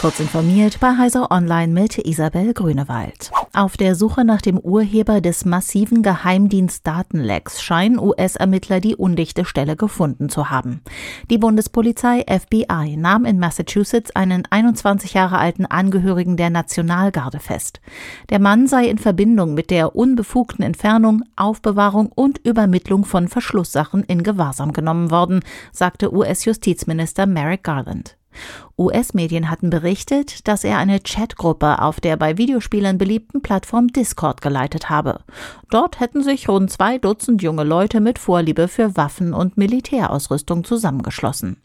Kurz informiert bei Heiser Online mit Isabel Grünewald. Auf der Suche nach dem Urheber des massiven Geheimdienst-Datenlecks scheinen US-Ermittler die undichte Stelle gefunden zu haben. Die Bundespolizei FBI nahm in Massachusetts einen 21 Jahre alten Angehörigen der Nationalgarde fest. Der Mann sei in Verbindung mit der unbefugten Entfernung, Aufbewahrung und Übermittlung von Verschlusssachen in Gewahrsam genommen worden, sagte US-Justizminister Merrick Garland. US-Medien hatten berichtet, dass er eine Chatgruppe auf der bei Videospielern beliebten Plattform Discord geleitet habe. Dort hätten sich rund zwei Dutzend junge Leute mit Vorliebe für Waffen und Militärausrüstung zusammengeschlossen.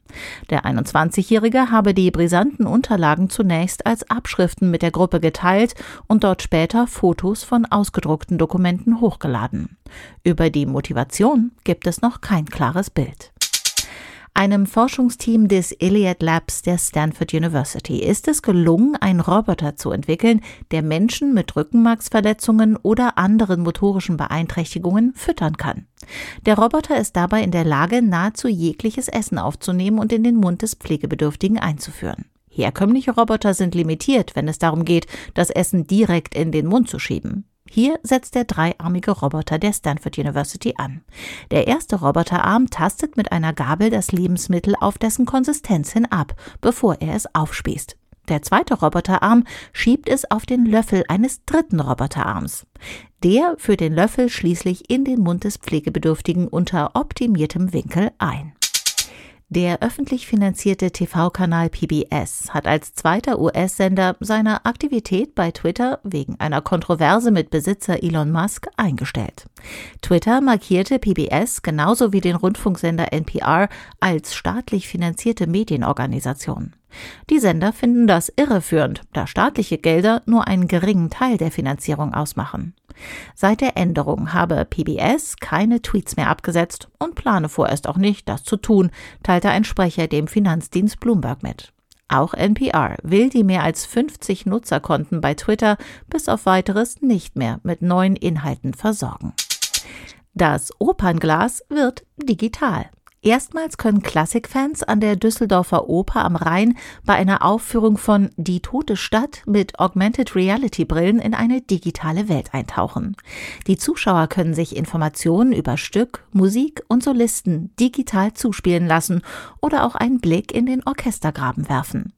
Der 21-Jährige habe die brisanten Unterlagen zunächst als Abschriften mit der Gruppe geteilt und dort später Fotos von ausgedruckten Dokumenten hochgeladen. Über die Motivation gibt es noch kein klares Bild. Einem Forschungsteam des Iliad Labs der Stanford University ist es gelungen, einen Roboter zu entwickeln, der Menschen mit Rückenmarksverletzungen oder anderen motorischen Beeinträchtigungen füttern kann. Der Roboter ist dabei in der Lage, nahezu jegliches Essen aufzunehmen und in den Mund des Pflegebedürftigen einzuführen. Herkömmliche Roboter sind limitiert, wenn es darum geht, das Essen direkt in den Mund zu schieben. Hier setzt der dreiarmige Roboter der Stanford University an. Der erste Roboterarm tastet mit einer Gabel das Lebensmittel auf dessen Konsistenz hin ab, bevor er es aufspießt. Der zweite Roboterarm schiebt es auf den Löffel eines dritten Roboterarms. Der führt den Löffel schließlich in den Mund des Pflegebedürftigen unter optimiertem Winkel ein. Der öffentlich finanzierte TV-Kanal PBS hat als zweiter US-Sender seine Aktivität bei Twitter wegen einer Kontroverse mit Besitzer Elon Musk eingestellt. Twitter markierte PBS genauso wie den Rundfunksender NPR als staatlich finanzierte Medienorganisation. Die Sender finden das irreführend, da staatliche Gelder nur einen geringen Teil der Finanzierung ausmachen. Seit der Änderung habe PBS keine Tweets mehr abgesetzt und plane vorerst auch nicht, das zu tun, teilte ein Sprecher dem Finanzdienst Bloomberg mit. Auch NPR will die mehr als 50 Nutzerkonten bei Twitter bis auf weiteres nicht mehr mit neuen Inhalten versorgen. Das Opernglas wird digital. Erstmals können Klassikfans an der Düsseldorfer Oper am Rhein bei einer Aufführung von Die tote Stadt mit Augmented Reality Brillen in eine digitale Welt eintauchen. Die Zuschauer können sich Informationen über Stück, Musik und Solisten digital zuspielen lassen oder auch einen Blick in den Orchestergraben werfen.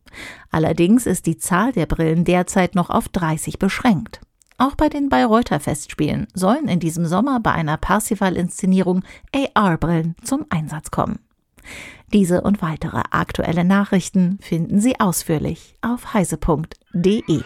Allerdings ist die Zahl der Brillen derzeit noch auf 30 beschränkt. Auch bei den Bayreuther Festspielen sollen in diesem Sommer bei einer Parsifal-Inszenierung AR-Brillen zum Einsatz kommen. Diese und weitere aktuelle Nachrichten finden Sie ausführlich auf heise.de.